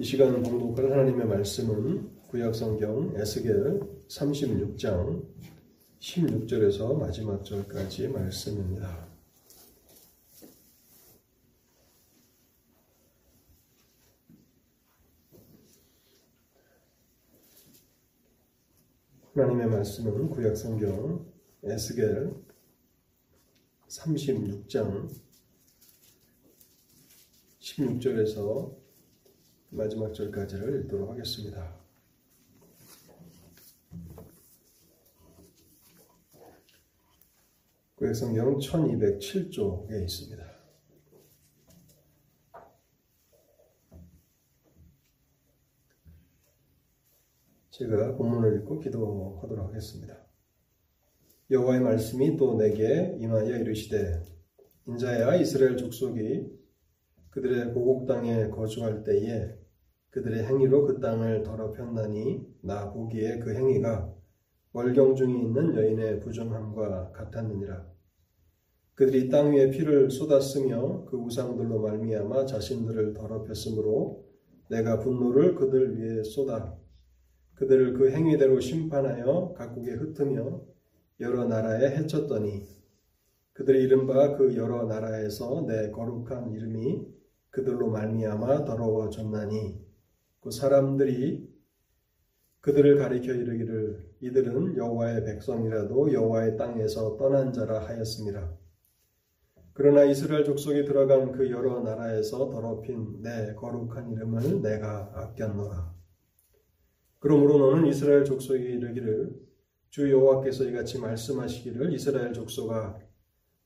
이 시간 봉독할 하나님의 말씀은 구약성경 에스겔 36장 16절에서 마지막 절까지 말씀입니다. 하나님의 말씀은 구약성경 에스겔 36장 16절에서 마지막 절까지를 읽도록 하겠습니다. 구약 성경 1207쪽에 있습니다. 제가 본문을 읽고 기도하도록 하겠습니다. 여호와의 말씀이 또 내게 임하여 이르시되 인자야 이스라엘 족속이 그들의 고국 땅에 거주할 때에 그들의 행위로 그 땅을 더럽혔나니 나 보기에 그 행위가 월경 중에 있는 여인의 부정함과 같았느니라. 그들이 땅 위에 피를 쏟았으며 그 우상들로 말미암아 자신들을 더럽혔으므로 내가 분노를 그들 위에 쏟아 그들을 그 행위대로 심판하여 각국에 흩으며 여러 나라에 해쳤더니 그들의 이른바 그 여러 나라에서 내 거룩한 이름이 그들로 말미암아 더러워졌나니 그 사람들이 그들을 가리켜 이르기를 이들은 여호와의 백성이라도 여호와의 땅에서 떠난 자라 하였습니다. 그러나 이스라엘 족속이 들어간 그 여러 나라에서 더럽힌 내 거룩한 이름을 내가 아꼈노라. 그러므로 너는 이스라엘 족속이 이르기를 주 여호와께서 이같이 말씀하시기를 이스라엘 족속아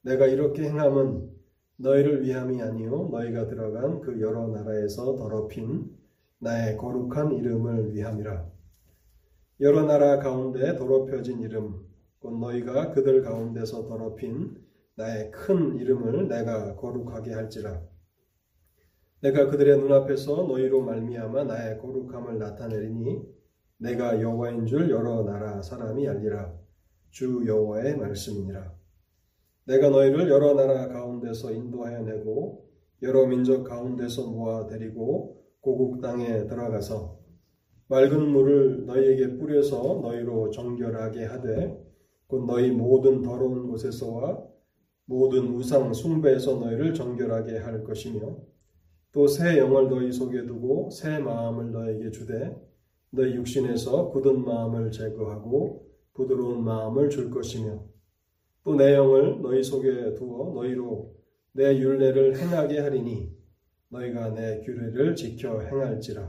내가 이렇게 행함은 너희를 위함이 아니요 너희가 들어간 그 여러 나라에서 더럽힌 나의 거룩한 이름을 위함이라. 여러 나라 가운데 더럽혀진 이름, 곧 너희가 그들 가운데서 더럽힌 나의 큰 이름을 내가 거룩하게 할지라. 내가 그들의 눈앞에서 너희로 말미암아 나의 거룩함을 나타내리니 내가 여호와인 줄 여러 나라 사람이 알리라. 주 여호와의 말씀이니라. 내가 너희를 여러 나라 가운데서 인도하여 내고 여러 민족 가운데서 모아 데리고 고국 땅에 들어가서 맑은 물을 너희에게 뿌려서 너희로 정결하게 하되 곧 너희 모든 더러운 곳에서와 모든 우상 숭배에서 너희를 정결하게 할 것이며 또 새 영을 너희 속에 두고 새 마음을 너에게 주되 너희 육신에서 굳은 마음을 제거하고 부드러운 마음을 줄 것이며 또 내 영을 너희 속에 두어 너희로 내 율례를 행하게 하리니 너희가 내 규례를 지켜 행할지라.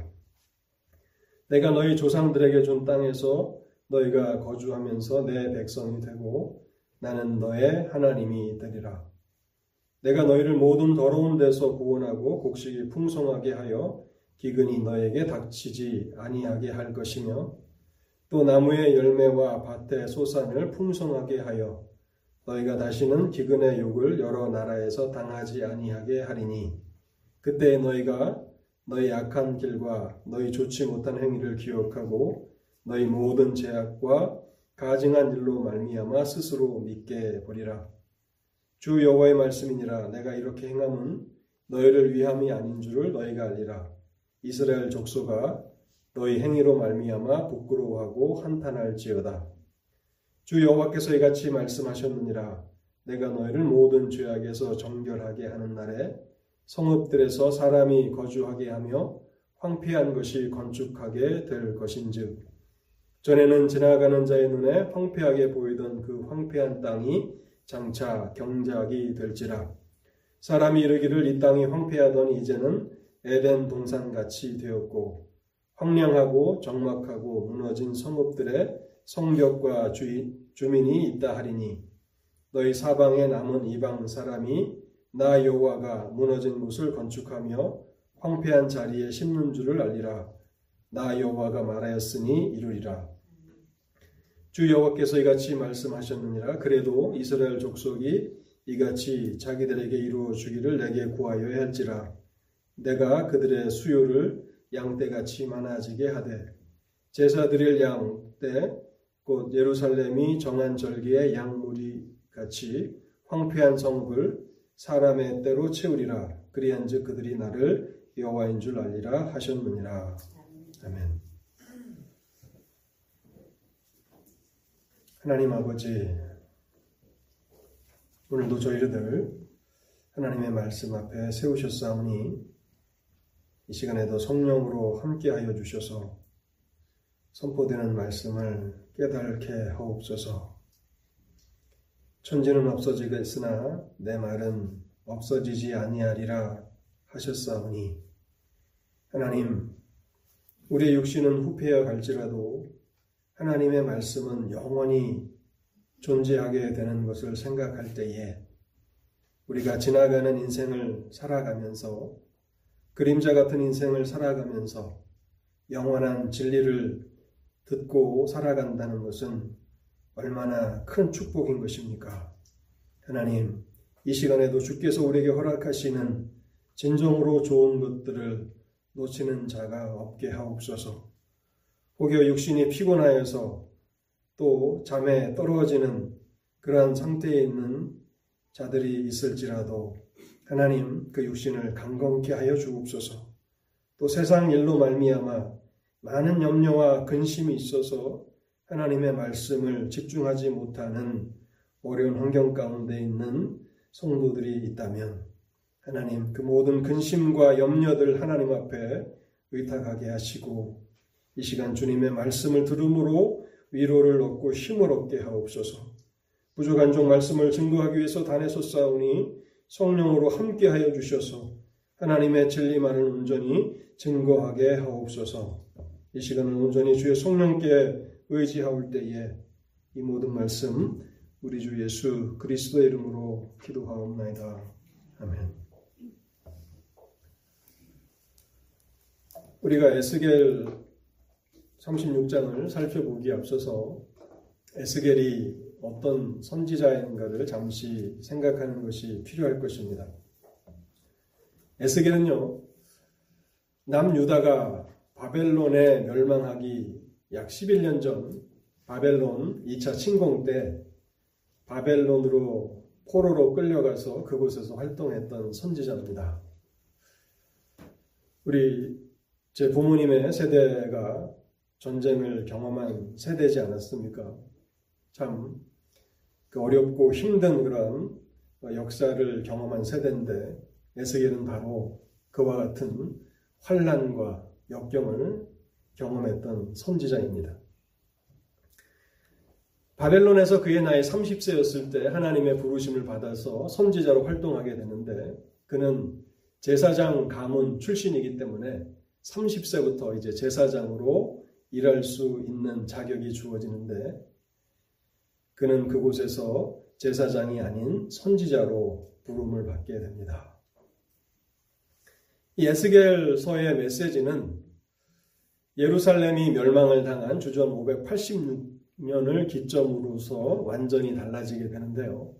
내가 너희 조상들에게 준 땅에서 너희가 거주하면서 내 백성이 되고 나는 너의 하나님이 되리라. 내가 너희를 모든 더러운 데서 구원하고 곡식이 풍성하게 하여 기근이 너에게 닥치지 아니하게 할 것이며 또 나무의 열매와 밭의 소산을 풍성하게 하여 너희가 다시는 기근의 욕을 여러 나라에서 당하지 아니하게 하리니 그때 너희가 너희 악한 길과 너희 좋지 못한 행위를 기억하고 너희 모든 죄악과 가증한 일로 말미암아 스스로 믿게 버리라. 주 여호와의 말씀이니라 내가 이렇게 행함은 너희를 위함이 아닌 줄을 너희가 알리라. 이스라엘 족소가 너희 행위로 말미암아 부끄러워하고 한탄할지어다. 주 여호와께서 이같이 말씀하셨느니라 내가 너희를 모든 죄악에서 정결하게 하는 날에 성읍들에서 사람이 거주하게 하며 황폐한 것이 건축하게 될 것인즉 전에는 지나가는 자의 눈에 황폐하게 보이던 그 황폐한 땅이 장차 경작이 될지라. 사람이 이르기를 이 땅이 황폐하더니 이제는 에덴 동산 같이 되었고 황량하고 적막하고 무너진 성읍들의 성벽과 주인, 주민이 있다 하리니 너희 사방에 남은 이방 사람이 나 여호와가 무너진 곳을 건축하며 황폐한 자리에 심는 줄을 알리라. 나 여호와가 말하였으니 이루리라. 주 여호와께서 이같이 말씀하셨느니라. 그래도 이스라엘 족속이 이같이 자기들에게 이루어 주기를 내게 구하여야 할지라. 내가 그들의 수요를 양떼같이 많아지게 하되 제사 드릴 양떼 곧 예루살렘이 정한 절기의 양무리 같이 황폐한 성읍을 사람의 때로 채우리라. 그리한즉 그들이 나를 여호와인 줄 알리라 하셨느니라. 아멘. 하나님 아버지, 오늘도 저희들 하나님의 말씀 앞에 세우셨사오니 이 시간에도 성령으로 함께하여 주셔서 선포되는 말씀을 깨닫게 하옵소서. 천지는 없어지겠으나 내 말은 없어지지 아니하리라 하셨사오니. 하나님 우리의 육신은 후패여 갈지라도 하나님의 말씀은 영원히 존재하게 되는 것을 생각할 때에 우리가 지나가는 인생을 살아가면서 그림자 같은 인생을 살아가면서 영원한 진리를 듣고 살아간다는 것은 얼마나 큰 축복인 것입니까? 하나님, 이 시간에도 주께서 우리에게 허락하시는 진정으로 좋은 것들을 놓치는 자가 없게 하옵소서. 혹여 육신이 피곤하여서 또 잠에 떨어지는 그러한 상태에 있는 자들이 있을지라도 하나님 그 육신을 강건케 하여 주옵소서. 또 세상 일로 말미암아 많은 염려와 근심이 있어서 하나님의 말씀을 집중하지 못하는 어려운 환경 가운데 있는 성도들이 있다면 하나님 그 모든 근심과 염려들 하나님 앞에 의탁하게 하시고 이 시간 주님의 말씀을 들음으로 위로를 얻고 힘을 얻게 하옵소서. 부족한 종 말씀을 증거하기 위해서 단에 섰사오니 성령으로 함께하여 주셔서 하나님의 진리만을 온전히 증거하게 하옵소서. 이 시간을 온전히 주의 성령께 의지하올 때에 이 모든 말씀 우리 주 예수 그리스도의 이름으로 기도하옵나이다. 아멘. 우리가 에스겔 36장을 살펴보기 앞서서 에스겔이 어떤 선지자인가를 잠시 생각하는 것이 필요할 것입니다. 에스겔은요, 남유다가 바벨론에 멸망하기 약 11년 전 바벨론 2차 침공 때 바벨론으로 포로로 끌려가서 그곳에서 활동했던 선지자입니다. 우리 제 부모님의 세대가 전쟁을 경험한 세대지 않았습니까? 참그 어렵고 힘든 그런 역사를 경험한 세대인데 에스겔은 바로 그와 같은 환란과 역경을 경험했던 선지자입니다. 바벨론에서 그의 나이 30세였을 때 하나님의 부르심을 받아서 선지자로 활동하게 되는데 그는 제사장 가문 출신이기 때문에 30세부터 이제 제사장으로 일할 수 있는 자격이 주어지는데 그는 그곳에서 제사장이 아닌 선지자로 부름을 받게 됩니다. 이 에스겔서의 메시지는 예루살렘이 멸망을 당한 주전 586년을 기점으로서 완전히 달라지게 되는데요.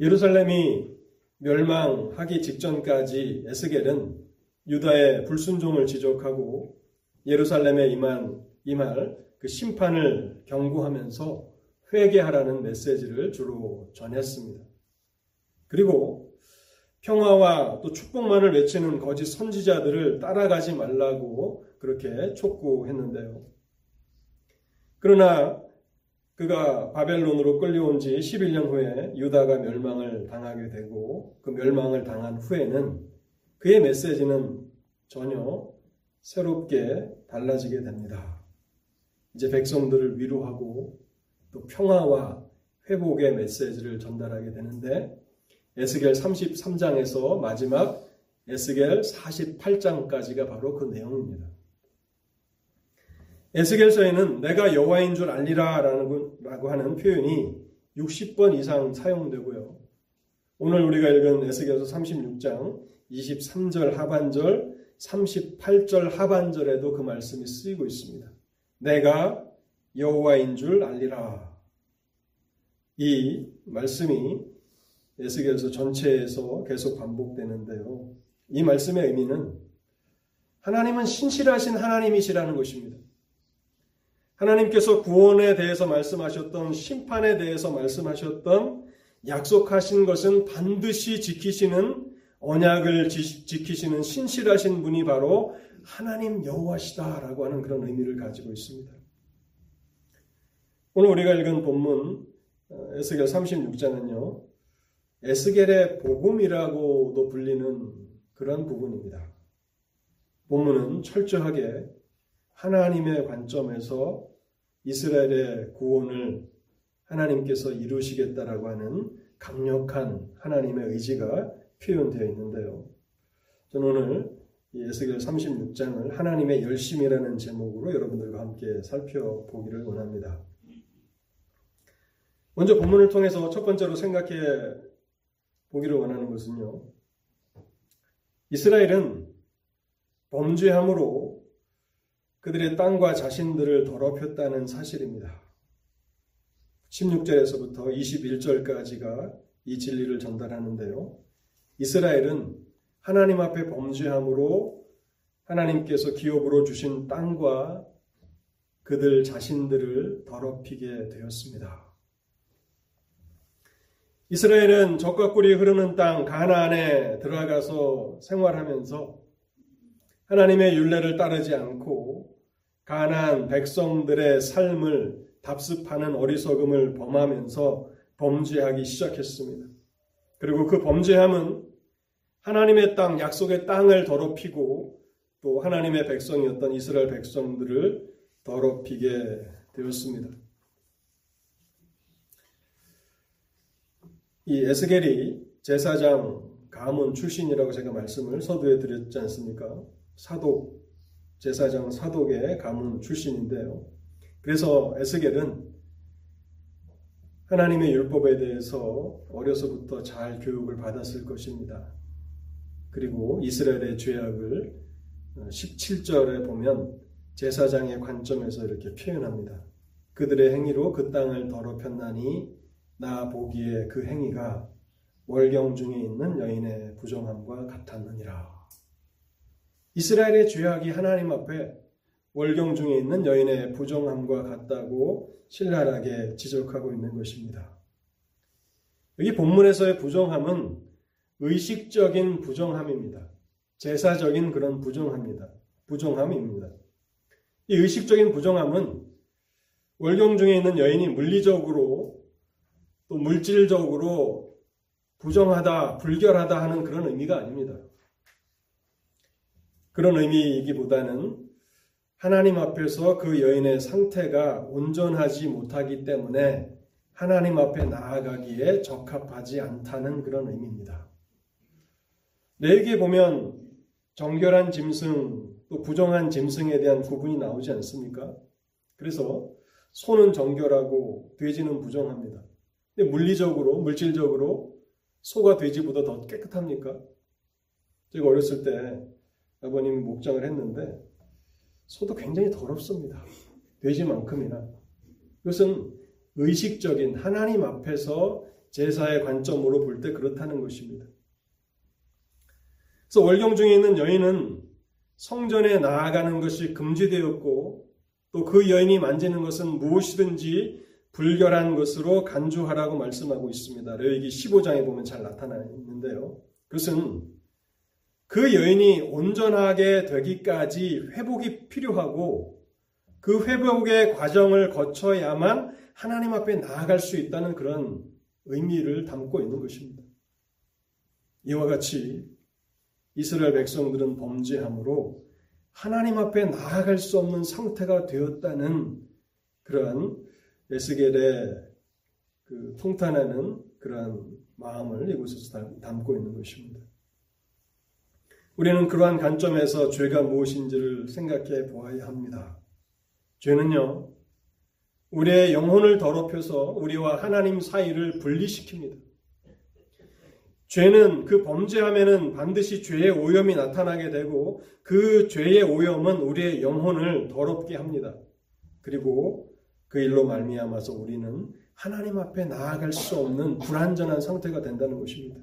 예루살렘이 멸망하기 직전까지 에스겔은 유다의 불순종을 지적하고 예루살렘에 임한 임할 그 심판을 경고하면서 회개하라는 메시지를 주로 전했습니다. 그리고 평화와 또 축복만을 외치는 거짓 선지자들을 따라가지 말라고 그렇게 촉구했는데요. 그러나 그가 바벨론으로 끌려온 지 11년 후에 유다가 멸망을 당하게 되고 그 멸망을 당한 후에는 그의 메시지는 전혀 새롭게 달라지게 됩니다. 이제 백성들을 위로하고 또 평화와 회복의 메시지를 전달하게 되는데 에스겔 33장에서 마지막 에스겔 48장까지가 바로 그 내용입니다. 에스겔서에는 내가 여호와인 줄 알리라 라고 하는 표현이 60번 이상 사용되고요. 오늘 우리가 읽은 에스겔서 36장 23절 하반절 38절 하반절에도 그 말씀이 쓰이고 있습니다. 내가 여호와인 줄 알리라. 이 말씀이 에스겔서 전체에서 계속 반복되는데요. 이 말씀의 의미는 하나님은 신실하신 하나님이시라는 것입니다. 하나님께서 구원에 대해서 말씀하셨던 심판에 대해서 말씀하셨던 약속하신 것은 반드시 지키시는 언약을 지키시는 신실하신 분이 바로 하나님 여호와시다라고 하는 그런 의미를 가지고 있습니다. 오늘 우리가 읽은 본문 어, 에스겔 36장은요. 에스겔의 복음이라고도 불리는 그런 부분입니다. 본문은 철저하게 하나님의 관점에서 이스라엘의 구원을 하나님께서 이루시겠다라고 하는 강력한 하나님의 의지가 표현되어 있는데요. 저는 오늘 에스겔 36장을 하나님의 열심이라는 제목으로 여러분들과 함께 살펴보기를 원합니다. 먼저 본문을 통해서 첫 번째로 생각해 보기를 원하는 것은요. 이스라엘은 범죄함으로 그들의 땅과 자신들을 더럽혔다는 사실입니다. 16절에서부터 21절까지가 이 진리를 전달하는데요. 이스라엘은 하나님 앞에 범죄함으로 하나님께서 기업으로 주신 땅과 그들 자신들을 더럽히게 되었습니다. 이스라엘은 적과 꿀이 흐르는 땅 가나안에 들어가서 생활하면서 하나님의 윤례를 따르지 않고 가나안 백성들의 삶을 답습하는 어리석음을 범하면서 범죄하기 시작했습니다. 그리고 그 범죄함은 하나님의 땅, 약속의 땅을 더럽히고 또 하나님의 백성이었던 이스라엘 백성들을 더럽히게 되었습니다. 이 에스겔이 제사장 가문 출신이라고 제가 말씀을 서두에 드렸지 않습니까? 사독, 제사장 사독의 가문 출신인데요. 그래서 에스겔은 하나님의 율법에 대해서 어려서부터 잘 교육을 받았을 것입니다. 그리고 이스라엘의 죄악을 17절에 보면 제사장의 관점에서 이렇게 표현합니다. 그들의 행위로 그 땅을 더럽혔나니 나 보기에 그 행위가 월경 중에 있는 여인의 부정함과 같았느니라. 이스라엘의 죄악이 하나님 앞에 월경 중에 있는 여인의 부정함과 같다고 신랄하게 지적하고 있는 것입니다. 여기 본문에서의 부정함은 의식적인 부정함입니다. 제사적인 그런 부정함입니다. 부정함입니다. 이 의식적인 부정함은 월경 중에 있는 여인이 물리적으로 또 물질적으로 부정하다, 불결하다 하는 그런 의미가 아닙니다. 그런 의미이기보다는 하나님 앞에서 그 여인의 상태가 온전하지 못하기 때문에 하나님 앞에 나아가기에 적합하지 않다는 그런 의미입니다. 레에게 보면 정결한 짐승 또 부정한 짐승에 대한 구분이 나오지 않습니까? 그래서 소는 정결하고 돼지는 부정합니다. 근데 물리적으로, 물질적으로 소가 돼지보다 더 깨끗합니까? 제가 어렸을 때 아버님이 목장을 했는데 소도 굉장히 더럽습니다. 돼지만큼이나. 이것은 의식적인 하나님 앞에서 제사의 관점으로 볼 때 그렇다는 것입니다. 그래서 월경 중에 있는 여인은 성전에 나아가는 것이 금지되었고 또 그 여인이 만지는 것은 무엇이든지 불결한 것으로 간주하라고 말씀하고 있습니다. 레위기 15장에 보면 잘 나타나 있는데요. 그것은 그 여인이 온전하게 되기까지 회복이 필요하고 그 회복의 과정을 거쳐야만 하나님 앞에 나아갈 수 있다는 그런 의미를 담고 있는 것입니다. 이와 같이 이스라엘 백성들은 범죄함으로 하나님 앞에 나아갈 수 없는 상태가 되었다는 그러한 에스겔의 그 통탄하는 그러한 마음을 이곳에서 담고 있는 것입니다. 우리는 그러한 관점에서 죄가 무엇인지를 생각해 보아야 합니다. 죄는요, 우리의 영혼을 더럽혀서 우리와 하나님 사이를 분리시킵니다. 죄는 그 범죄함에는 반드시 죄의 오염이 나타나게 되고 그 죄의 오염은 우리의 영혼을 더럽게 합니다. 그리고 그 일로 말미암아서 우리는 하나님 앞에 나아갈 수 없는 불완전한 상태가 된다는 것입니다.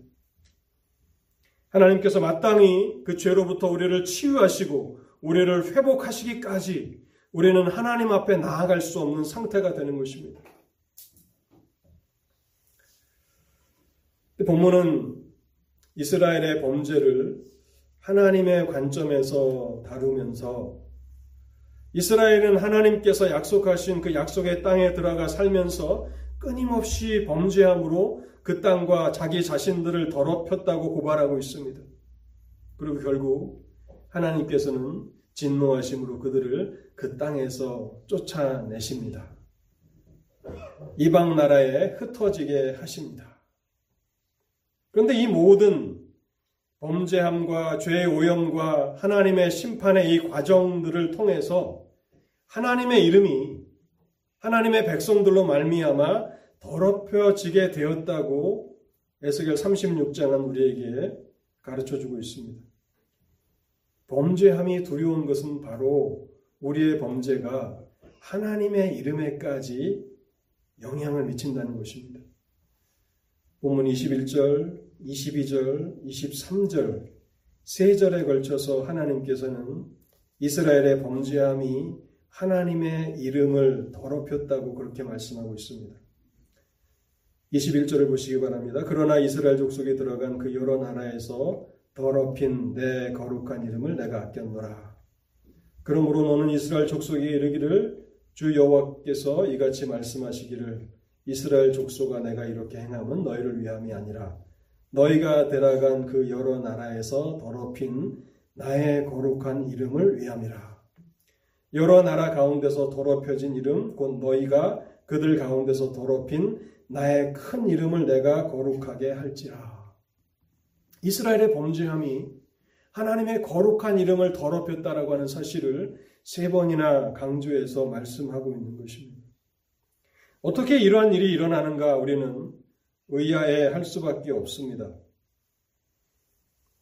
하나님께서 마땅히 그 죄로부터 우리를 치유하시고 우리를 회복하시기까지 우리는 하나님 앞에 나아갈 수 없는 상태가 되는 것입니다. 본문은 이스라엘의 범죄를 하나님의 관점에서 다루면서 이스라엘은 하나님께서 약속하신 그 약속의 땅에 들어가 살면서 끊임없이 범죄함으로 그 땅과 자기 자신들을 더럽혔다고 고발하고 있습니다. 그리고 결국 하나님께서는 진노하심으로 그들을 그 땅에서 쫓아내십니다. 이방 나라에 흩어지게 하십니다. 그런데 이 모든 범죄함과 죄의 오염과 하나님의 심판의 이 과정들을 통해서 하나님의 이름이 하나님의 백성들로 말미암아 더럽혀지게 되었다고 에스겔 36장은 우리에게 가르쳐 주고 있습니다. 범죄함이 두려운 것은 바로 우리의 범죄가 하나님의 이름에까지 영향을 미친다는 것입니다. 본문 21절, 22절, 23절 세 절에 걸쳐서 하나님께서는 이스라엘의 범죄함이 하나님의 이름을 더럽혔다고 그렇게 말씀하고 있습니다. 21절을 보시기 바랍니다. 그러나 이스라엘 족속에 들어간 그 여러 나라에서 더럽힌 내 거룩한 이름을 내가 아꼈노라. 그러므로 너는 이스라엘 족속에 이르기를 주 여호와께서 이같이 말씀하시기를 이스라엘 족속아 내가 이렇게 행함은 너희를 위함이 아니라 너희가 데려간 그 여러 나라에서 더럽힌 나의 거룩한 이름을 위함이라. 여러 나라 가운데서 더럽혀진 이름 곧 너희가 그들 가운데서 더럽힌 나의 큰 이름을 내가 거룩하게 할지라. 이스라엘의 범죄함이 하나님의 거룩한 이름을 더럽혔다라고 하는 사실을 세 번이나 강조해서 말씀하고 있는 것입니다. 어떻게 이러한 일이 일어나는가 우리는 의아해 할 수밖에 없습니다.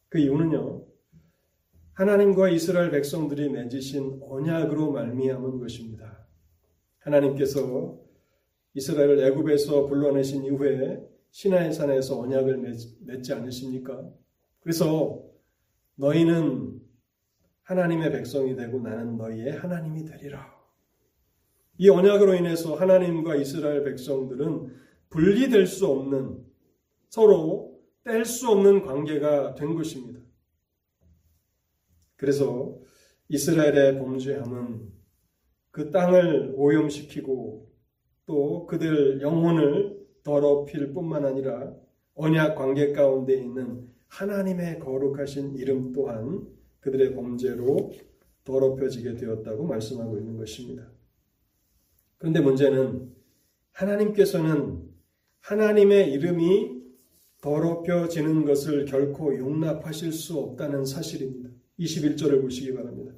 그 이유는요. 하나님과 이스라엘 백성들이 맺으신 언약으로 말미암은 것입니다. 하나님께서 이스라엘을 애굽에서 불러내신 이후에 시나의 산에서 언약을 맺지 않으십니까? 그래서 너희는 하나님의 백성이 되고 나는 너희의 하나님이 되리라. 이 언약으로 인해서 하나님과 이스라엘 백성들은 분리될 수 없는 서로 뗄 수 없는 관계가 된 것입니다. 그래서 이스라엘의 범죄함은 그 땅을 오염시키고 또 그들 영혼을 더럽힐 뿐만 아니라 언약 관계 가운데 있는 하나님의 거룩하신 이름 또한 그들의 범죄로 더럽혀지게 되었다고 말씀하고 있는 것입니다. 그런데 문제는 하나님께서는 하나님의 이름이 더럽혀지는 것을 결코 용납하실 수 없다는 사실입니다. 21절을 보시기 바랍니다.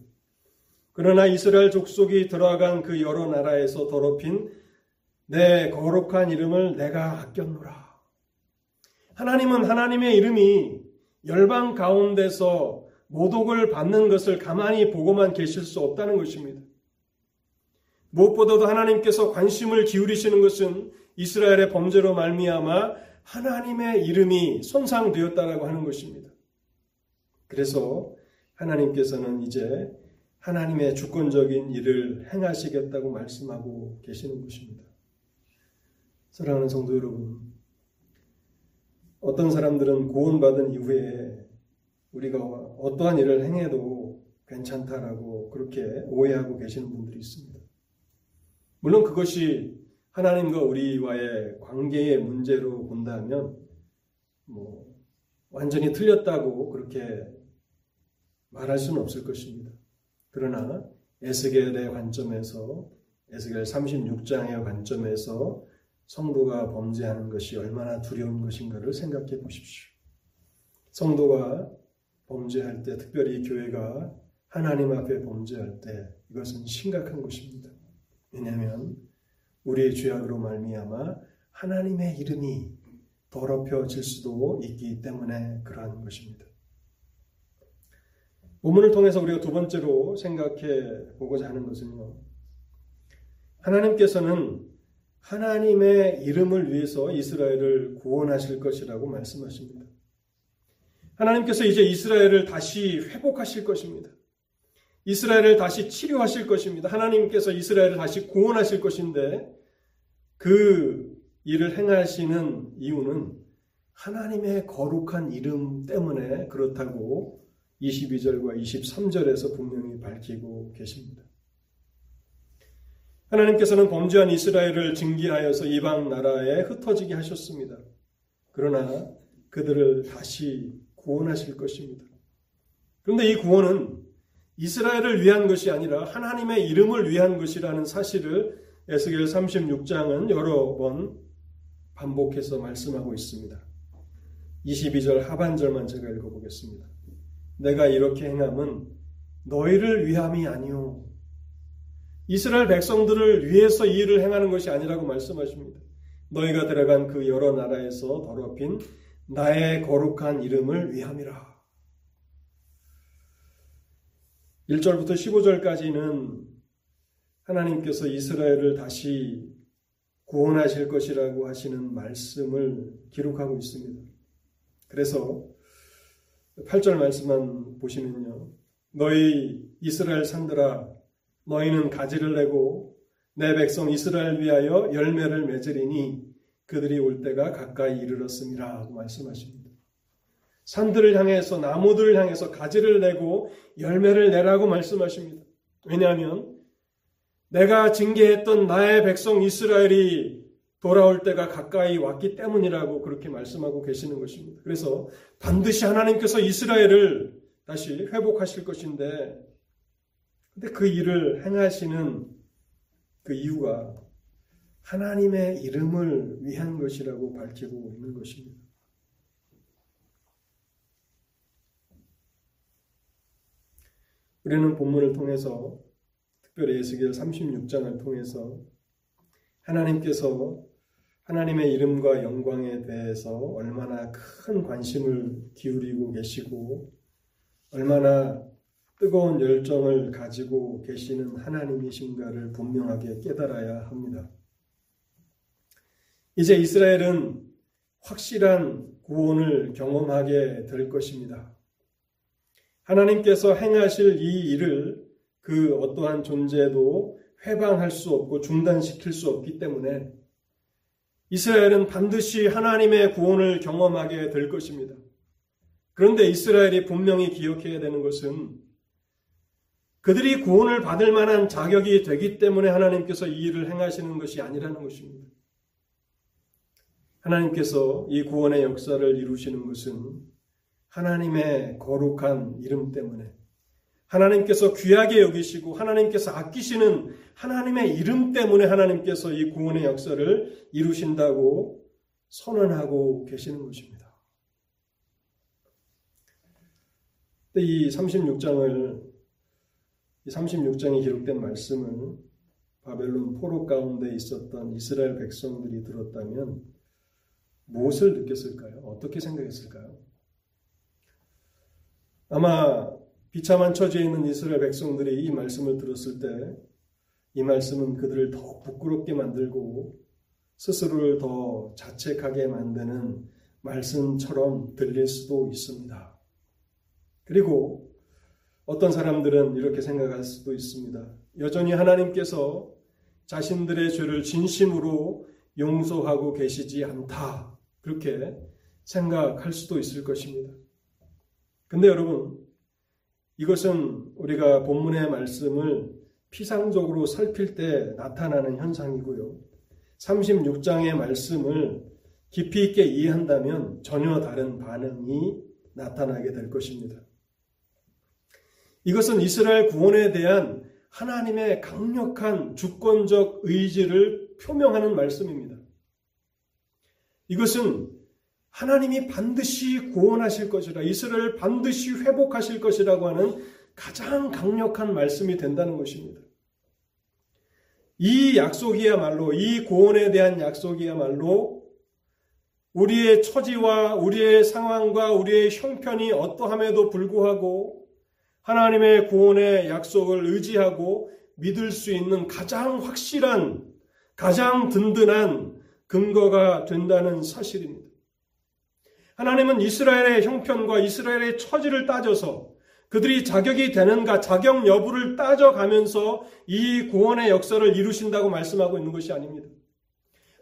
그러나 이스라엘 족속이 들어간 그 여러 나라에서 더럽힌 내 거룩한 이름을 내가 아꼈노라. 하나님은 하나님의 이름이 열방 가운데서 모독을 받는 것을 가만히 보고만 계실 수 없다는 것입니다. 무엇보다도 하나님께서 관심을 기울이시는 것은 이스라엘의 범죄로 말미암아 하나님의 이름이 손상되었다라고 하는 것입니다. 그래서 하나님께서는 이제 하나님의 주권적인 일을 행하시겠다고 말씀하고 계시는 것입니다. 사랑하는 성도 여러분, 어떤 사람들은 구원받은 이후에 우리가 어떠한 일을 행해도 괜찮다라고 그렇게 오해하고 계시는 분들이 있습니다. 물론 그것이 하나님과 우리와의 관계의 문제로 본다면 뭐 완전히 틀렸다고 그렇게 말할 수는 없을 것입니다. 그러나 에스겔의 관점에서 에스겔 36장의 관점에서 성도가 범죄하는 것이 얼마나 두려운 것인가를 생각해 보십시오. 성도가 범죄할 때, 특별히 교회가 하나님 앞에 범죄할 때 이것은 심각한 것입니다. 왜냐하면 우리의 죄악으로 말미암아 하나님의 이름이 더럽혀질 수도 있기 때문에 그러한 것입니다. 본문을 통해서 우리가 두 번째로 생각해 보고자 하는 것은요. 하나님께서는 하나님의 이름을 위해서 이스라엘을 구원하실 것이라고 말씀하십니다. 하나님께서 이제 이스라엘을 다시 회복하실 것입니다. 이스라엘을 다시 치료하실 것입니다. 하나님께서 이스라엘을 다시 구원하실 것인데 그 일을 행하시는 이유는 하나님의 거룩한 이름 때문에 그렇다고 22절과 23절에서 분명히 밝히고 계십니다. 하나님께서는 범죄한 이스라엘을 징계하여서 이방 나라에 흩어지게 하셨습니다. 그러나 그들을 다시 구원하실 것입니다. 그런데 이 구원은 이스라엘을 위한 것이 아니라 하나님의 이름을 위한 것이라는 사실을 에스겔 36장은 여러 번 반복해서 말씀하고 있습니다. 22절 하반절만 제가 읽어보겠습니다. 내가 이렇게 행함은 너희를 위함이 아니오. 이스라엘 백성들을 위해서 이 일을 행하는 것이 아니라고 말씀하십니다. 너희가 들어간 그 여러 나라에서 더럽힌 나의 거룩한 이름을 위함이라. 1절부터 15절까지는 하나님께서 이스라엘을 다시 구원하실 것이라고 하시는 말씀을 기록하고 있습니다. 그래서 8절 말씀만 보시면요. 너희 이스라엘 산들아 너희는 가지를 내고 내 백성 이스라엘 위하여 열매를 맺으리니 그들이 올 때가 가까이 이르렀음이라 하고 말씀하십니다. 산들을 향해서 나무들을 향해서 가지를 내고 열매를 내라고 말씀하십니다. 왜냐하면 내가 징계했던 나의 백성 이스라엘이 돌아올 때가 가까이 왔기 때문이라고 그렇게 말씀하고 계시는 것입니다. 그래서 반드시 하나님께서 이스라엘을 다시 회복하실 것인데, 근데 그 일을 행하시는 그 이유가 하나님의 이름을 위한 것이라고 밝히고 있는 것입니다. 우리는 본문을 통해서 특별히 에스겔 36장을 통해서 하나님께서 하나님의 이름과 영광에 대해서 얼마나 큰 관심을 기울이고 계시고 얼마나 뜨거운 열정을 가지고 계시는 하나님이신가를 분명하게 깨달아야 합니다. 이제 이스라엘은 확실한 구원을 경험하게 될 것입니다. 하나님께서 행하실 이 일을 그 어떠한 존재도 회방할 수 없고 중단시킬 수 없기 때문에 이스라엘은 반드시 하나님의 구원을 경험하게 될 것입니다. 그런데 이스라엘이 분명히 기억해야 되는 것은 그들이 구원을 받을 만한 자격이 되기 때문에 하나님께서 이 일을 행하시는 것이 아니라는 것입니다. 하나님께서 이 구원의 역사를 이루시는 것은 하나님의 거룩한 이름 때문에 하나님께서 귀하게 여기시고 하나님께서 아끼시는 하나님의 이름 때문에 하나님께서 이 구원의 역사를 이루신다고 선언하고 계시는 것입니다. 이 36장을 이 36장에 기록된 말씀을 바벨론 포로 가운데 있었던 이스라엘 백성들이 들었다면 무엇을 느꼈을까요? 어떻게 생각했을까요? 아마 비참한 처지에 있는 이스라엘 백성들이 이 말씀을 들었을 때 이 말씀은 그들을 더 부끄럽게 만들고 스스로를 더 자책하게 만드는 말씀처럼 들릴 수도 있습니다. 그리고 어떤 사람들은 이렇게 생각할 수도 있습니다. 여전히 하나님께서 자신들의 죄를 진심으로 용서하고 계시지 않다. 그렇게 생각할 수도 있을 것입니다. 근데 여러분, 이것은 우리가 본문의 말씀을 피상적으로 살필 때 나타나는 현상이고요. 36장의 말씀을 깊이 있게 이해한다면 전혀 다른 반응이 나타나게 될 것입니다. 이것은 이스라엘 구원에 대한 하나님의 강력한 주권적 의지를 표명하는 말씀입니다. 이것은 하나님이 반드시 구원하실 것이라 이스라엘을 반드시 회복하실 것이라고 하는 가장 강력한 말씀이 된다는 것입니다. 이 약속이야말로 이 구원에 대한 약속이야말로 우리의 처지와 우리의 상황과 우리의 형편이 어떠함에도 불구하고 하나님의 구원의 약속을 의지하고 믿을 수 있는 가장 확실한 가장 든든한 근거가 된다는 사실입니다. 하나님은 이스라엘의 형편과 이스라엘의 처지를 따져서 그들이 자격이 되는가 자격 여부를 따져가면서 이 구원의 역사를 이루신다고 말씀하고 있는 것이 아닙니다.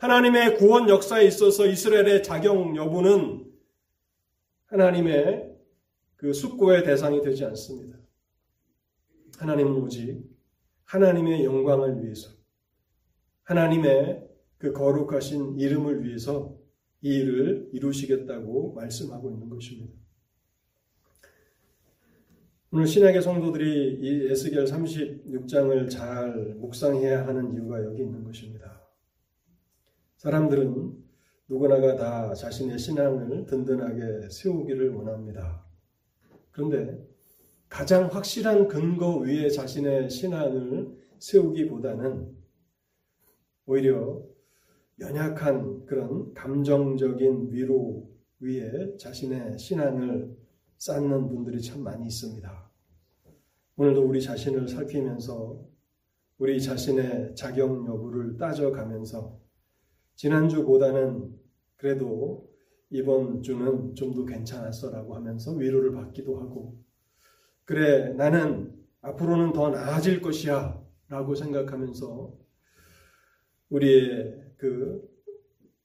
하나님의 구원 역사에 있어서 이스라엘의 자격 여부는 하나님의 그 숙고의 대상이 되지 않습니다. 하나님은 오직 하나님의 영광을 위해서 하나님의 그 거룩하신 이름을 위해서 이 일을 이루시겠다고 말씀하고 있는 것입니다. 오늘 신약의 성도들이 이 에스겔 36장을 잘 묵상해야 하는 이유가 여기 있는 것입니다. 사람들은 누구나가 다 자신의 신앙을 든든하게 세우기를 원합니다. 그런데 가장 확실한 근거 위에 자신의 신앙을 세우기보다는 오히려 연약한 그런 감정적인 위로 위에 자신의 신앙을 쌓는 분들이 참 많이 있습니다. 오늘도 우리 자신을 살피면서 우리 자신의 자격 여부를 따져가면서 지난주보다는 그래도 이번 주는 좀 더 괜찮았어라고 하면서 위로를 받기도 하고 그래 나는 앞으로는 더 나아질 것이야 라고 생각하면서 우리의 그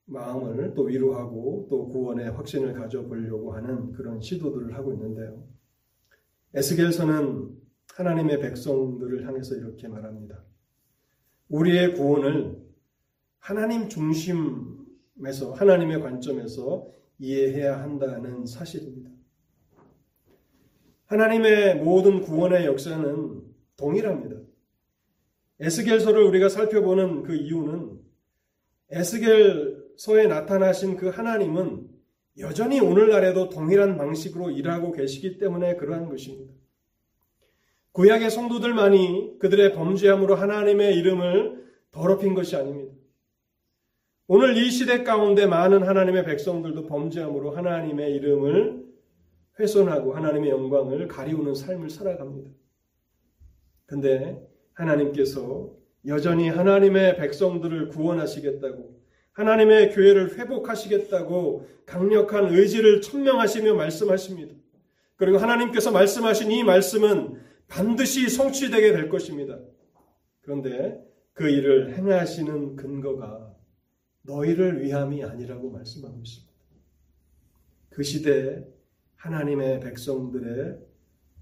마음을 또 위로하고 또 구원의 확신을 가져보려고 하는 그런 시도들을 하고 있는데요. 에스겔서는 하나님의 백성들을 향해서 이렇게 말합니다. 우리의 구원을 하나님 중심에서 하나님의 관점에서 이해해야 한다는 사실입니다. 하나님의 모든 구원의 역사는 동일합니다. 에스겔서를 우리가 살펴보는 그 이유는 에스겔서에 나타나신 그 하나님은 여전히 오늘날에도 동일한 방식으로 일하고 계시기 때문에 그러한 것입니다. 구약의 성도들만이 그들의 범죄함으로 하나님의 이름을 더럽힌 것이 아닙니다. 오늘 이 시대 가운데 많은 하나님의 백성들도 범죄함으로 하나님의 이름을 훼손하고 하나님의 영광을 가리우는 삶을 살아갑니다. 근데 하나님께서 여전히 하나님의 백성들을 구원하시겠다고 하나님의 교회를 회복하시겠다고 강력한 의지를 천명하시며 말씀하십니다. 그리고 하나님께서 말씀하신 이 말씀은 반드시 성취되게 될 것입니다. 그런데 그 일을 행하시는 근거가 너희를 위함이 아니라고 말씀하고 있습니다. 그 시대에 하나님의 백성들의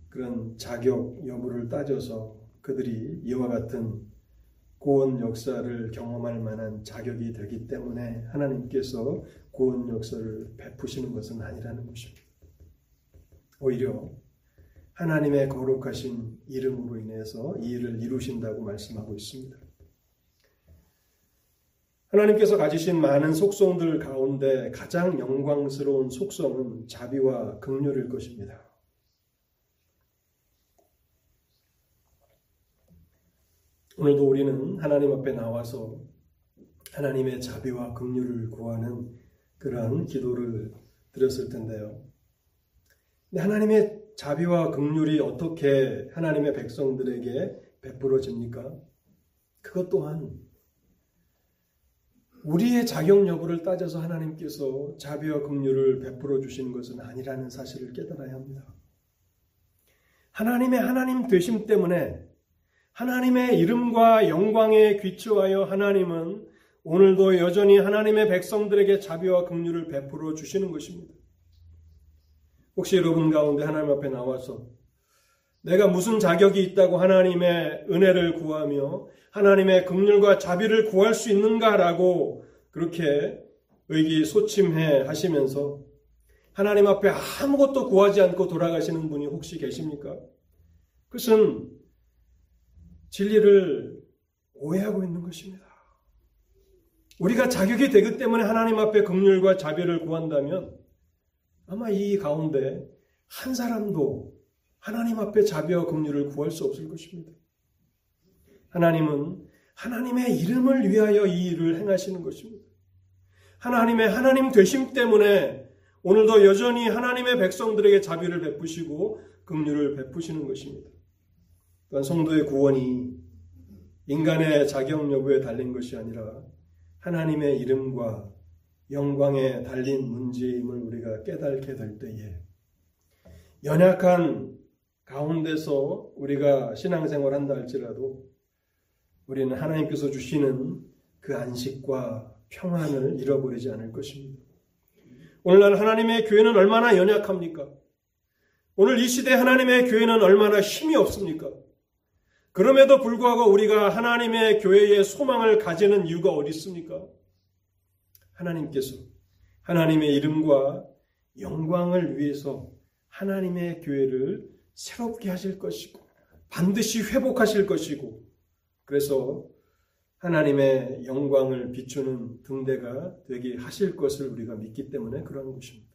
그런 자격 여부를 따져서 그들이 이와 같은 구원 역사를 경험할 만한 자격이 되기 때문에 하나님께서 구원 역사를 베푸시는 것은 아니라는 것입니다. 오히려 하나님의 거룩하신 이름으로 인해서 이 일을 이루신다고 말씀하고 있습니다. 하나님께서 가지신 많은 속성들 가운데 가장 영광스러운 속성은 자비와 긍휼일 것입니다. 오늘도 우리는 하나님 앞에 나와서 하나님의 자비와 긍휼을 구하는 그러한 기도를 드렸을 텐데요. 하나님의 자비와 긍휼이 어떻게 하나님의 백성들에게 베풀어집니까? 그것 또한 우리의 자격 여부를 따져서 하나님께서 자비와 긍휼을 베풀어 주시는 것은 아니라는 사실을 깨달아야 합니다. 하나님의 하나님 되심 때문에 하나님의 이름과 영광에 귀초하여 하나님은 오늘도 여전히 하나님의 백성들에게 자비와 긍휼을 베풀어 주시는 것입니다. 혹시 여러분 가운데 하나님 앞에 나와서 내가 무슨 자격이 있다고 하나님의 은혜를 구하며 하나님의 긍휼과 자비를 구할 수 있는가라고 그렇게 의기소침해 하시면서 하나님 앞에 아무것도 구하지 않고 돌아가시는 분이 혹시 계십니까? 그것은 진리를 오해하고 있는 것입니다. 우리가 자격이 되기 때문에 하나님 앞에 긍휼과 자비를 구한다면 아마 이 가운데 한 사람도 하나님 앞에 자비와 긍휼을 구할 수 없을 것입니다. 하나님은 하나님의 이름을 위하여 이 일을 행하시는 것입니다. 하나님의 하나님 되심 때문에 오늘도 여전히 하나님의 백성들에게 자비를 베푸시고 긍휼을 베푸시는 것입니다. 또한 성도의 구원이 인간의 자격 여부에 달린 것이 아니라 하나님의 이름과 영광에 달린 문제임을 우리가 깨닫게 될 때에 연약한 가운데서 우리가 신앙생활 한다 할지라도 우리는 하나님께서 주시는 그 안식과 평안을 잃어버리지 않을 것입니다. 오늘날 하나님의 교회는 얼마나 연약합니까? 오늘 이 시대 하나님의 교회는 얼마나 힘이 없습니까? 그럼에도 불구하고 우리가 하나님의 교회에 소망을 가지는 이유가 어디 있습니까? 하나님께서 하나님의 이름과 영광을 위해서 하나님의 교회를 새롭게 하실 것이고 반드시 회복하실 것이고 그래서 하나님의 영광을 비추는 등대가 되게 하실 것을 우리가 믿기 때문에 그러한 것입니다.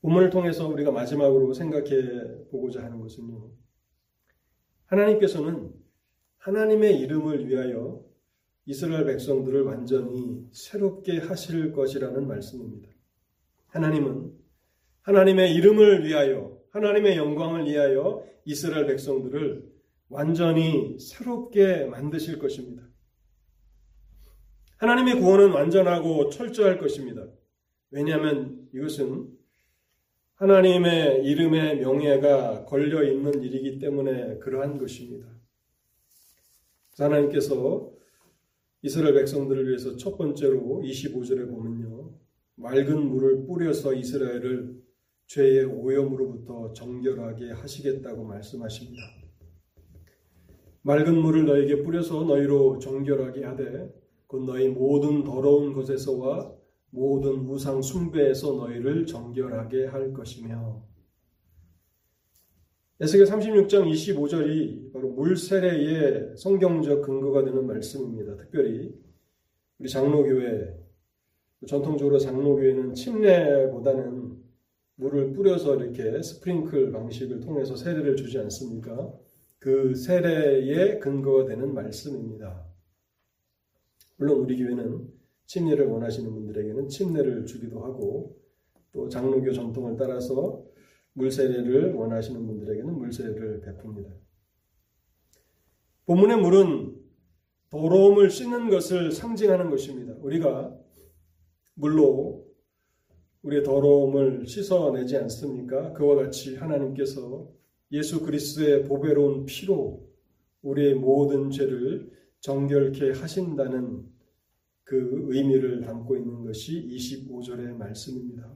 본문을 통해서 우리가 마지막으로 생각해 보고자 하는 것은요. 하나님께서는 하나님의 이름을 위하여 이스라엘 백성들을 완전히 새롭게 하실 것이라는 말씀입니다. 하나님은 하나님의 이름을 위하여 하나님의 영광을 위하여 이스라엘 백성들을 완전히 새롭게 만드실 것입니다. 하나님의 구원은 완전하고 철저할 것입니다. 왜냐하면 이것은 하나님의 이름의 명예가 걸려 있는 일이기 때문에 그러한 것입니다. 하나님께서 이스라엘 백성들을 위해서 첫 번째로 25절에 보면요. 맑은 물을 뿌려서 이스라엘을 죄의 오염으로부터 정결하게 하시겠다고 말씀하십니다. 맑은 물을 너에게 뿌려서 너희로 정결하게 하되 곧 너희 모든 더러운 것에서와 모든 우상 숭배에서 너희를 정결하게 할 것이며 에스겔 36장 25절이 바로 물 세례의 성경적 근거가 되는 말씀입니다. 특별히 우리 장로교회 전통적으로 장로교회는 침례보다는 물을 뿌려서 이렇게 스프링클 방식을 통해서 세례를 주지 않습니까? 그 세례의 근거가 되는 말씀입니다. 물론 우리 교회는 침례를 원하시는 분들에게는 침례를 주기도 하고 또 장로교 전통을 따라서 물세례를 원하시는 분들에게는 물세례를 베풉니다. 본문의 물은 더러움을 씻는 것을 상징하는 것입니다. 우리가 물로 우리의 더러움을 씻어내지 않습니까? 그와 같이 하나님께서 예수 그리스도의 보배로운 피로 우리의 모든 죄를 정결케 하신다는 그 의미를 담고 있는 것이 25절의 말씀입니다.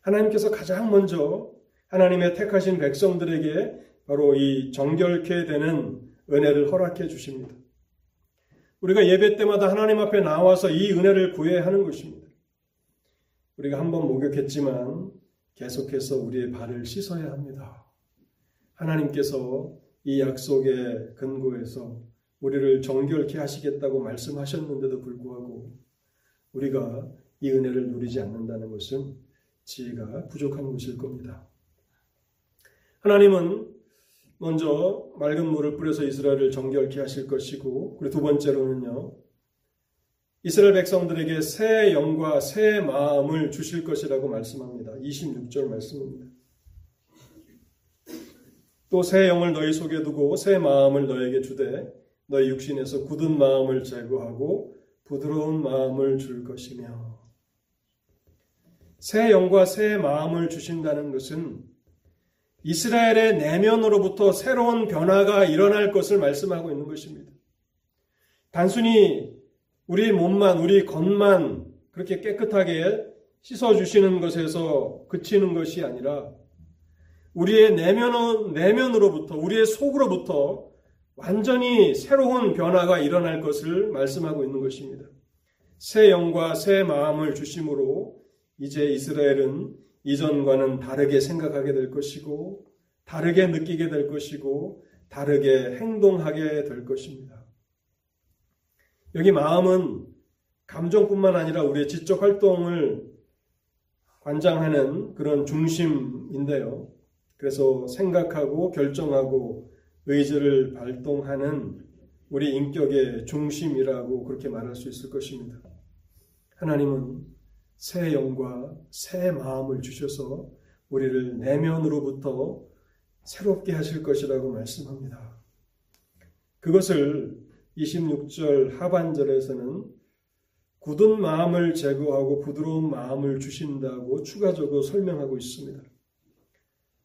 하나님께서 가장 먼저 하나님의 택하신 백성들에게 바로 이 정결케 되는 은혜를 허락해 주십니다. 우리가 예배 때마다 하나님 앞에 나와서 이 은혜를 구해야 하는 것입니다. 우리가 한번 목욕했지만 계속해서 우리의 발을 씻어야 합니다. 하나님께서 이 약속의 근거에서 우리를 정결케 하시겠다고 말씀하셨는데도 불구하고 우리가 이 은혜를 누리지 않는다는 것은 지혜가 부족한 것일 겁니다. 하나님은 먼저 맑은 물을 뿌려서 이스라엘을 정결케 하실 것이고 그리고 두 번째로는요. 이스라엘 백성들에게 새 영과 새 마음을 주실 것이라고 말씀합니다. 26절 말씀입니다. 또 새 영을 너희 속에 두고 새 마음을 너에게 주되 너희 육신에서 굳은 마음을 제거하고 부드러운 마음을 줄 것이며 새 영과 새 마음을 주신다는 것은 이스라엘의 내면으로부터 새로운 변화가 일어날 것을 말씀하고 있는 것입니다. 단순히 우리 몸만, 우리 겉만 그렇게 깨끗하게 씻어주시는 것에서 그치는 것이 아니라 우리의 내면, 내면으로부터, 우리의 속으로부터 완전히 새로운 변화가 일어날 것을 말씀하고 있는 것입니다. 새 영과 새 마음을 주심으로 이제 이스라엘은 이전과는 다르게 생각하게 될 것이고, 다르게 느끼게 될 것이고, 다르게 행동하게 될 것입니다. 여기 마음은 감정뿐만 아니라 우리의 지적 활동을 관장하는 그런 중심인데요. 그래서 생각하고 결정하고 의지를 발동하는 우리 인격의 중심이라고 그렇게 말할 수 있을 것입니다. 하나님은 새 영과 새 마음을 주셔서 우리를 내면으로부터 새롭게 하실 것이라고 말씀합니다. 그것을 26절 하반절에서는 굳은 마음을 제거하고 부드러운 마음을 주신다고 추가적으로 설명하고 있습니다.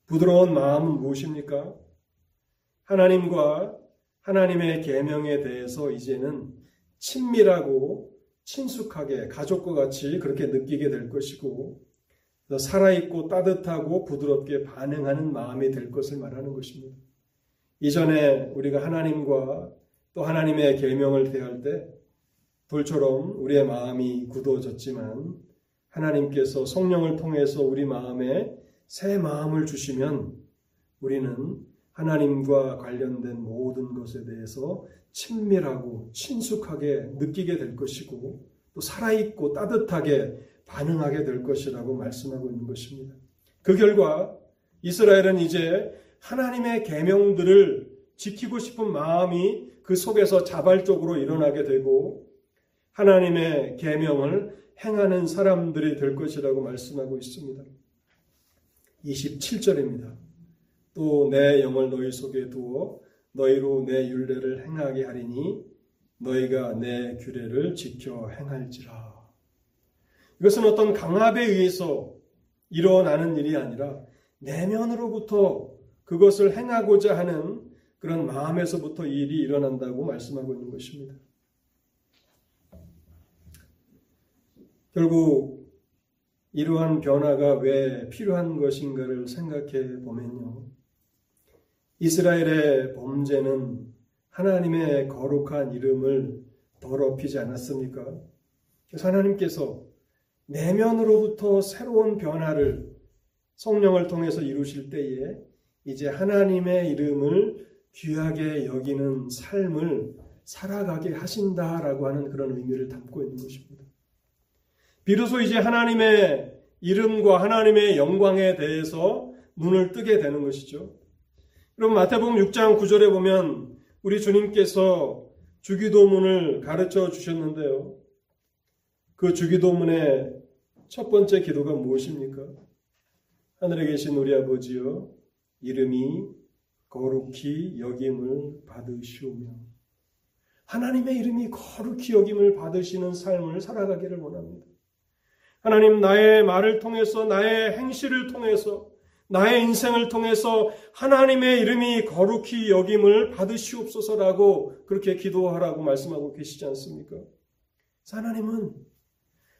부드러운 마음은 무엇입니까? 하나님과 하나님의 계명에 대해서 이제는 친밀하고 친숙하게 가족과 같이 그렇게 느끼게 될 것이고 살아있고 따뜻하고 부드럽게 반응하는 마음이 될 것을 말하는 것입니다. 이전에 우리가 하나님과 또 하나님의 계명을 대할 때 돌처럼 우리의 마음이 굳어졌지만 하나님께서 성령을 통해서 우리 마음에 새 마음을 주시면 우리는 하나님과 관련된 모든 것에 대해서 친밀하고 친숙하게 느끼게 될 것이고 또 살아있고 따뜻하게 반응하게 될 것이라고 말씀하고 있는 것입니다. 그 결과 이스라엘은 이제 하나님의 계명들을 지키고 싶은 마음이 그 속에서 자발적으로 일어나게 되고 하나님의 계명을 행하는 사람들이 될 것이라고 말씀하고 있습니다. 27절입니다. 또 내 영을 너희 속에 두어 너희로 내 율례를 행하게 하리니 너희가 내 규례를 지켜 행할지라. 이것은 어떤 강압에 의해서 일어나는 일이 아니라 내면으로부터 그것을 행하고자 하는 그런 마음에서부터 일이 일어난다고 말씀하고 있는 것입니다. 결국 이러한 변화가 왜 필요한 것인가를 생각해 보면요. 이스라엘의 범죄는 하나님의 거룩한 이름을 더럽히지 않았습니까? 그래서 하나님께서 내면으로부터 새로운 변화를 성령을 통해서 이루실 때에 이제 하나님의 이름을 귀하게 여기는 삶을 살아가게 하신다라고 하는 그런 의미를 담고 있는 것입니다. 비로소 이제 하나님의 이름과 하나님의 영광에 대해서 눈을 뜨게 되는 것이죠. 그럼 마태복음 6장 9절에 보면 우리 주님께서 주기도문을 가르쳐 주셨는데요. 그 주기도문의 첫 번째 기도가 무엇입니까? 하늘에 계신 우리 아버지여 이름이 거룩히 여김을 받으시오며 하나님의 이름이 거룩히 여김을 받으시는 삶을 살아가기를 원합니다. 하나님 나의 말을 통해서 나의 행실을 통해서 나의 인생을 통해서 하나님의 이름이 거룩히 여김을 받으시옵소서라고 그렇게 기도하라고 말씀하고 계시지 않습니까? 하나님은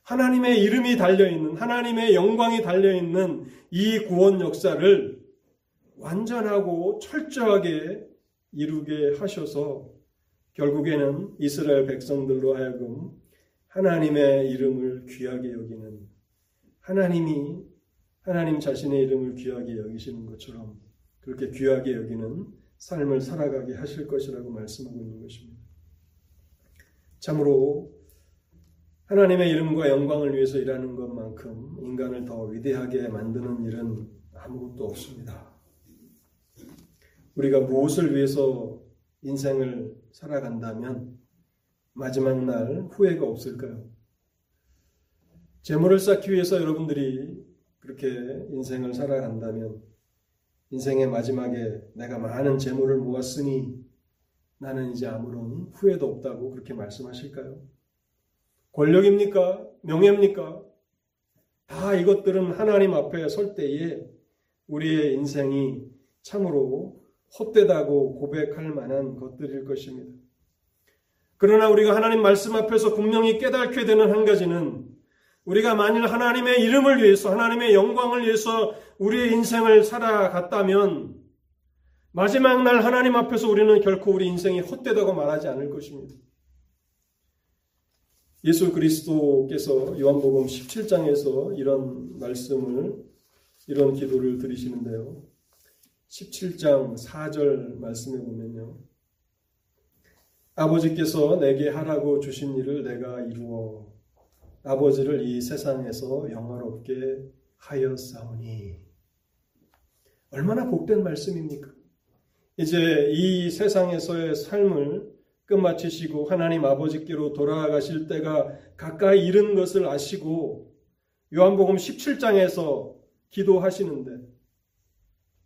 하나님의 이름이 달려있는, 하나님의 영광이 달려있는 이 구원 역사를 완전하고 철저하게 이루게 하셔서 결국에는 이스라엘 백성들로 하여금 하나님의 이름을 귀하게 여기는 하나님이 하나님 자신의 이름을 귀하게 여기시는 것처럼 그렇게 귀하게 여기는 삶을 살아가게 하실 것이라고 말씀하고 있는 것입니다. 참으로 하나님의 이름과 영광을 위해서 일하는 것만큼 인간을 더 위대하게 만드는 일은 아무것도 없습니다. 우리가 무엇을 위해서 인생을 살아간다면 마지막 날 후회가 없을까요? 재물을 쌓기 위해서 여러분들이 그렇게 인생을 살아간다면 인생의 마지막에 내가 많은 재물을 모았으니 나는 이제 아무런 후회도 없다고 그렇게 말씀하실까요? 권력입니까? 명예입니까? 다 이것들은 하나님 앞에 설 때에 우리의 인생이 참으로 헛되다고 고백할 만한 것들일 것입니다. 그러나 우리가 하나님 말씀 앞에서 분명히 깨닫게 되는 한 가지는 우리가 만일 하나님의 이름을 위해서 하나님의 영광을 위해서 우리의 인생을 살아갔다면 마지막 날 하나님 앞에서 우리는 결코 우리 인생이 헛되다고 말하지 않을 것입니다. 예수 그리스도께서 요한복음 17장에서 이런 말씀을 이런 기도를 드리시는데요. 17장 4절 말씀에 보면요. 아버지께서 내게 하라고 주신 일을 내가 이루어 아버지를 이 세상에서 영화롭게 하였사오니 얼마나 복된 말씀입니까? 이제 이 세상에서의 삶을 끝마치시고 하나님 아버지께로 돌아가실 때가 가까이 이른 것을 아시고 요한복음 17장에서 기도하시는데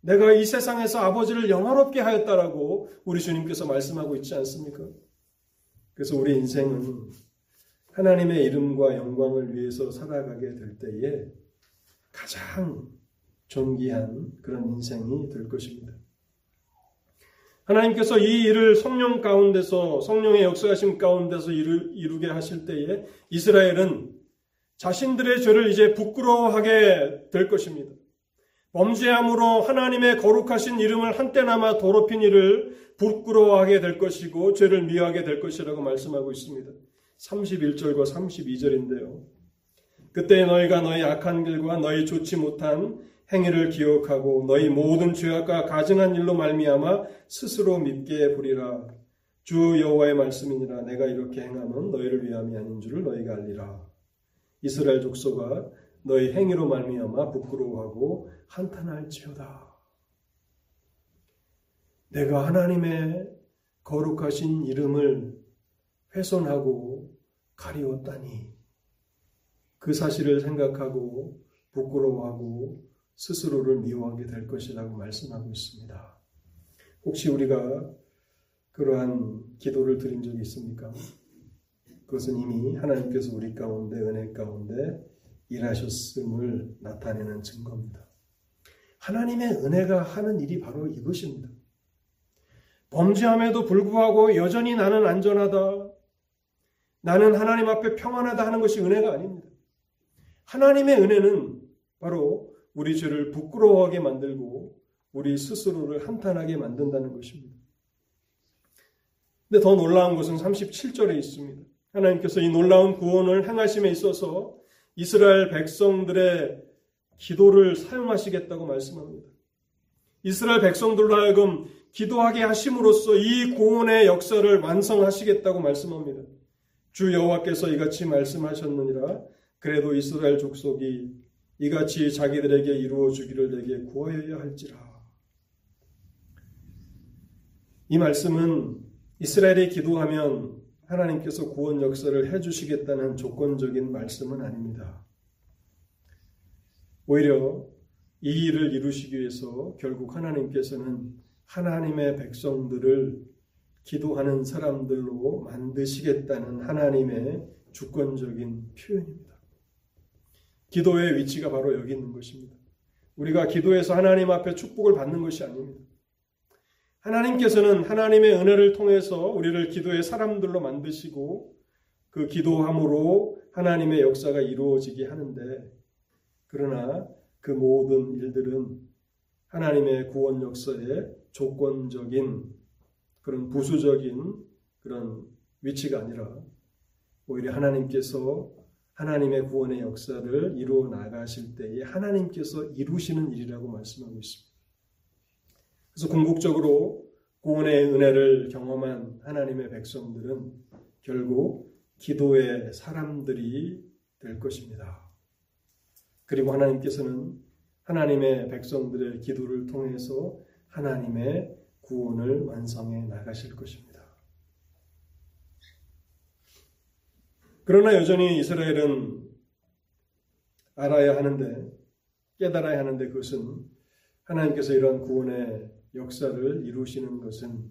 내가 이 세상에서 아버지를 영화롭게 하였다라고 우리 주님께서 말씀하고 있지 않습니까? 그래서 우리 인생은 하나님의 이름과 영광을 위해서 살아가게 될 때에 가장 존귀한 그런 인생이 될 것입니다. 하나님께서 이 일을 성령 가운데서 성령의 역사하심 가운데서 이루, 이루게 하실 때에 이스라엘은 자신들의 죄를 이제 부끄러워하게 될 것입니다. 범죄함으로 하나님의 거룩하신 이름을 한때나마 더럽힌 일을 부끄러워하게 될 것이고 죄를 미워하게 될 것이라고 말씀하고 있습니다. 31절과 32절인데요. 그때 너희가 너희 악한 길과 너희 좋지 못한 행위를 기억하고 너희 모든 죄악과 가증한 일로 말미암아 스스로 믿게 부리라. 주 여호와의 말씀이니라 내가 이렇게 행함은 너희를 위함이 아닌 줄을 너희가 알리라. 이스라엘 족속아 너희 행위로 말미암아 부끄러워하고 한탄할지어다. 내가 하나님의 거룩하신 이름을 훼손하고 가리웠다니 그 사실을 생각하고 부끄러워하고 스스로를 미워하게 될 것이라고 말씀하고 있습니다. 혹시 우리가 그러한 기도를 드린 적이 있습니까? 그것은 이미 하나님께서 우리 가운데 은혜 가운데 일하셨음을 나타내는 증거입니다. 하나님의 은혜가 하는 일이 바로 이것입니다. 범죄함에도 불구하고 여전히 나는 안전하다. 나는 하나님 앞에 평안하다 하는 것이 은혜가 아닙니다. 하나님의 은혜는 바로 우리 죄를 부끄러워하게 만들고 우리 스스로를 한탄하게 만든다는 것입니다. 근데 더 놀라운 것은 37절에 있습니다. 하나님께서 이 놀라운 구원을 행하심에 있어서 이스라엘 백성들의 기도를 사용하시겠다고 말씀합니다. 이스라엘 백성들로 하여금 기도하게 하심으로써 이 구원의 역사를 완성하시겠다고 말씀합니다. 주 여호와께서 이같이 말씀하셨느니라 그래도 이스라엘 족속이 이같이 자기들에게 이루어 주기를 내게 구하여야 할지라. 이 말씀은 이스라엘이 기도하면 하나님께서 구원 역사를 해주시겠다는 조건적인 말씀은 아닙니다. 오히려 이 일을 이루시기 위해서 결국 하나님께서는 하나님의 백성들을 기도하는 사람들로 만드시겠다는 하나님의 주권적인 표현입니다. 기도의 위치가 바로 여기 있는 것입니다. 우리가 기도해서 하나님 앞에 축복을 받는 것이 아닙니다. 하나님께서는 하나님의 은혜를 통해서 우리를 기도의 사람들로 만드시고 그 기도함으로 하나님의 역사가 이루어지게 하는데 그러나 그 모든 일들은 하나님의 구원 역사의 조건적인 그런 부수적인 그런 위치가 아니라 오히려 하나님께서 하나님의 구원의 역사를 이루어 나가실 때에 하나님께서 이루시는 일이라고 말씀하고 있습니다. 그래서 궁극적으로 구원의 은혜를 경험한 하나님의 백성들은 결국 기도의 사람들이 될 것입니다. 그리고 하나님께서는 하나님의 백성들의 기도를 통해서 하나님의 구원을 완성해 나가실 것입니다. 그러나 여전히 이스라엘은 알아야 하는데 깨달아야 하는데 그것은 하나님께서 이런 구원의 역사를 이루시는 것은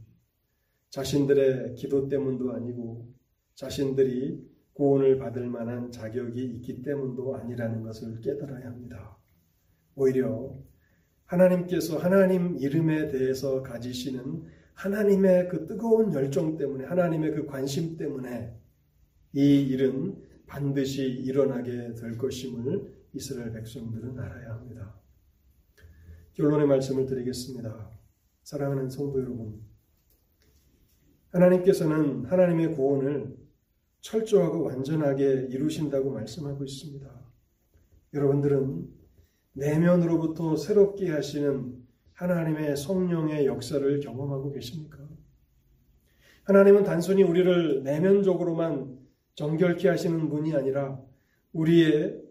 자신들의 기도 때문도 아니고 자신들이 구원을 받을 만한 자격이 있기 때문도 아니라는 것을 깨달아야 합니다. 오히려 하나님께서 하나님 이름에 대해서 가지시는 하나님의 그 뜨거운 열정 때문에 하나님의 그 관심 때문에 이 일은 반드시 일어나게 될 것임을 이스라엘 백성들은 알아야 합니다. 결론의 말씀을 드리겠습니다. 사랑하는 성도 여러분, 하나님께서는 하나님의 구원을 철저하고 완전하게 이루신다고 말씀하고 있습니다. 여러분들은 내면으로부터 새롭게 하시는 하나님의 성령의 역사를 경험하고 계십니까? 하나님은 단순히 우리를 내면적으로만 정결케 하시는 분이 아니라 우리의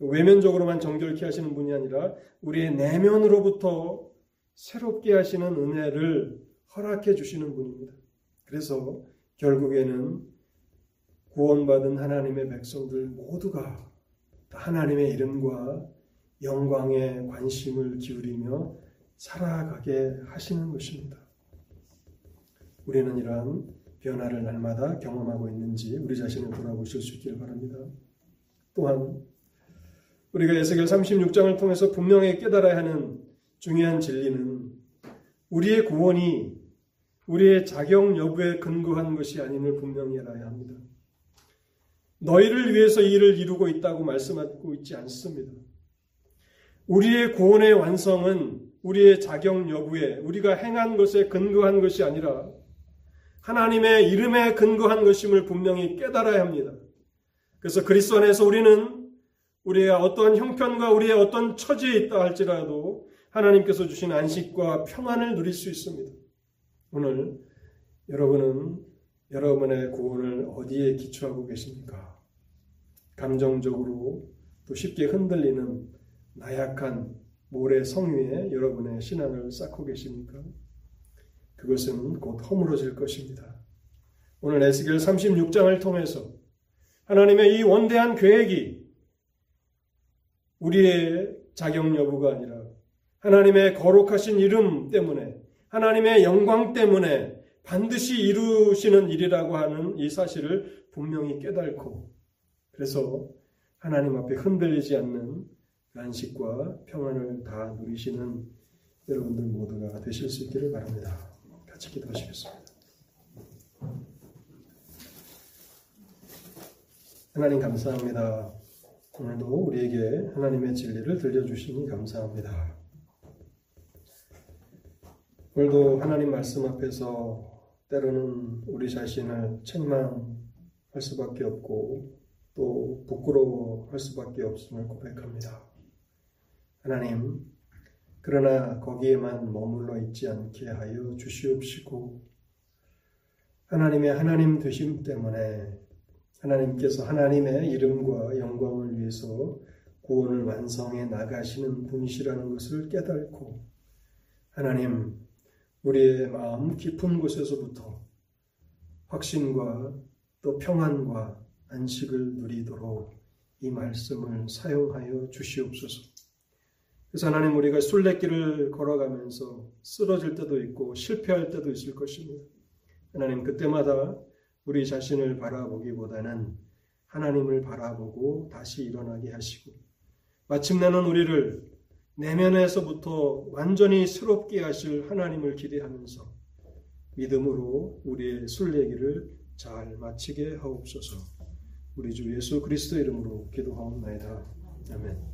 외면적으로만 정결케 하시는 분이 아니라 우리의 내면으로부터 새롭게 하시는 은혜를 허락해 주시는 분입니다. 그래서 결국에는 구원받은 하나님의 백성들 모두가 하나님의 이름과 영광에 관심을 기울이며 살아가게 하시는 것입니다. 우리는 이러한 변화를 날마다 경험하고 있는지 우리 자신을 돌아보실 수 있기를 바랍니다. 또한 우리가 에스겔 36장을 통해서 분명히 깨달아야 하는 중요한 진리는 우리의 구원이 우리의 자격 여부에 근거한 것이 아님을 분명히 알아야 합니다. 너희를 위해서 이 일을 이루고 있다고 말씀하고 있지 않습니다. 우리의 구원의 완성은 우리의 자격 여부에 우리가 행한 것에 근거한 것이 아니라 하나님의 이름에 근거한 것임을 분명히 깨달아야 합니다. 그래서 그리스도 안에서 우리는 우리의 어떠한 형편과 우리의 어떤 처지에 있다 할지라도 하나님께서 주신 안식과 평안을 누릴 수 있습니다. 오늘 여러분은 여러분의 구원을 어디에 기초하고 계십니까? 감정적으로 또 쉽게 흔들리는 나약한 모래 성위에 여러분의 신앙을 쌓고 계십니까? 그것은 곧 허물어질 것입니다. 오늘 에스겔 36장을 통해서 하나님의 이 원대한 계획이 우리의 자격 여부가 아니라 하나님의 거룩하신 이름 때문에 하나님의 영광 때문에 반드시 이루시는 일이라고 하는 이 사실을 분명히 깨닫고 그래서 하나님 앞에 흔들리지 않는 안식과 평안을 다 누리시는 여러분들 모두가 되실 수 있기를 바랍니다. 같이 기도하시겠습니다. 하나님 감사합니다. 오늘도 우리에게 하나님의 진리를 들려주시니 감사합니다. 오늘도 하나님 말씀 앞에서 때로는 우리 자신을 책망할 수밖에 없고 또 부끄러워할 수밖에 없음을 고백합니다. 하나님, 그러나 거기에만 머물러 있지 않게 하여 주시옵시고 하나님의 하나님 되심 때문에 하나님께서 하나님의 이름과 영광을 위해서 구원을 완성해 나가시는 분이시라는 것을 깨닫고 하나님 우리의 마음 깊은 곳에서부터 확신과 또 평안과 안식을 누리도록 이 말씀을 사용하여 주시옵소서. 그래서 하나님 우리가 순례길을 걸어가면서 쓰러질 때도 있고 실패할 때도 있을 것입니다. 하나님 그때마다 우리 자신을 바라보기보다는 하나님을 바라보고 다시 일어나게 하시고 마침내는 우리를 내면에서부터 완전히 새롭게 하실 하나님을 기대하면서 믿음으로 우리의 순례기를 잘 마치게 하옵소서. 우리 주 예수 그리스도 이름으로 기도하옵나이다. 아멘.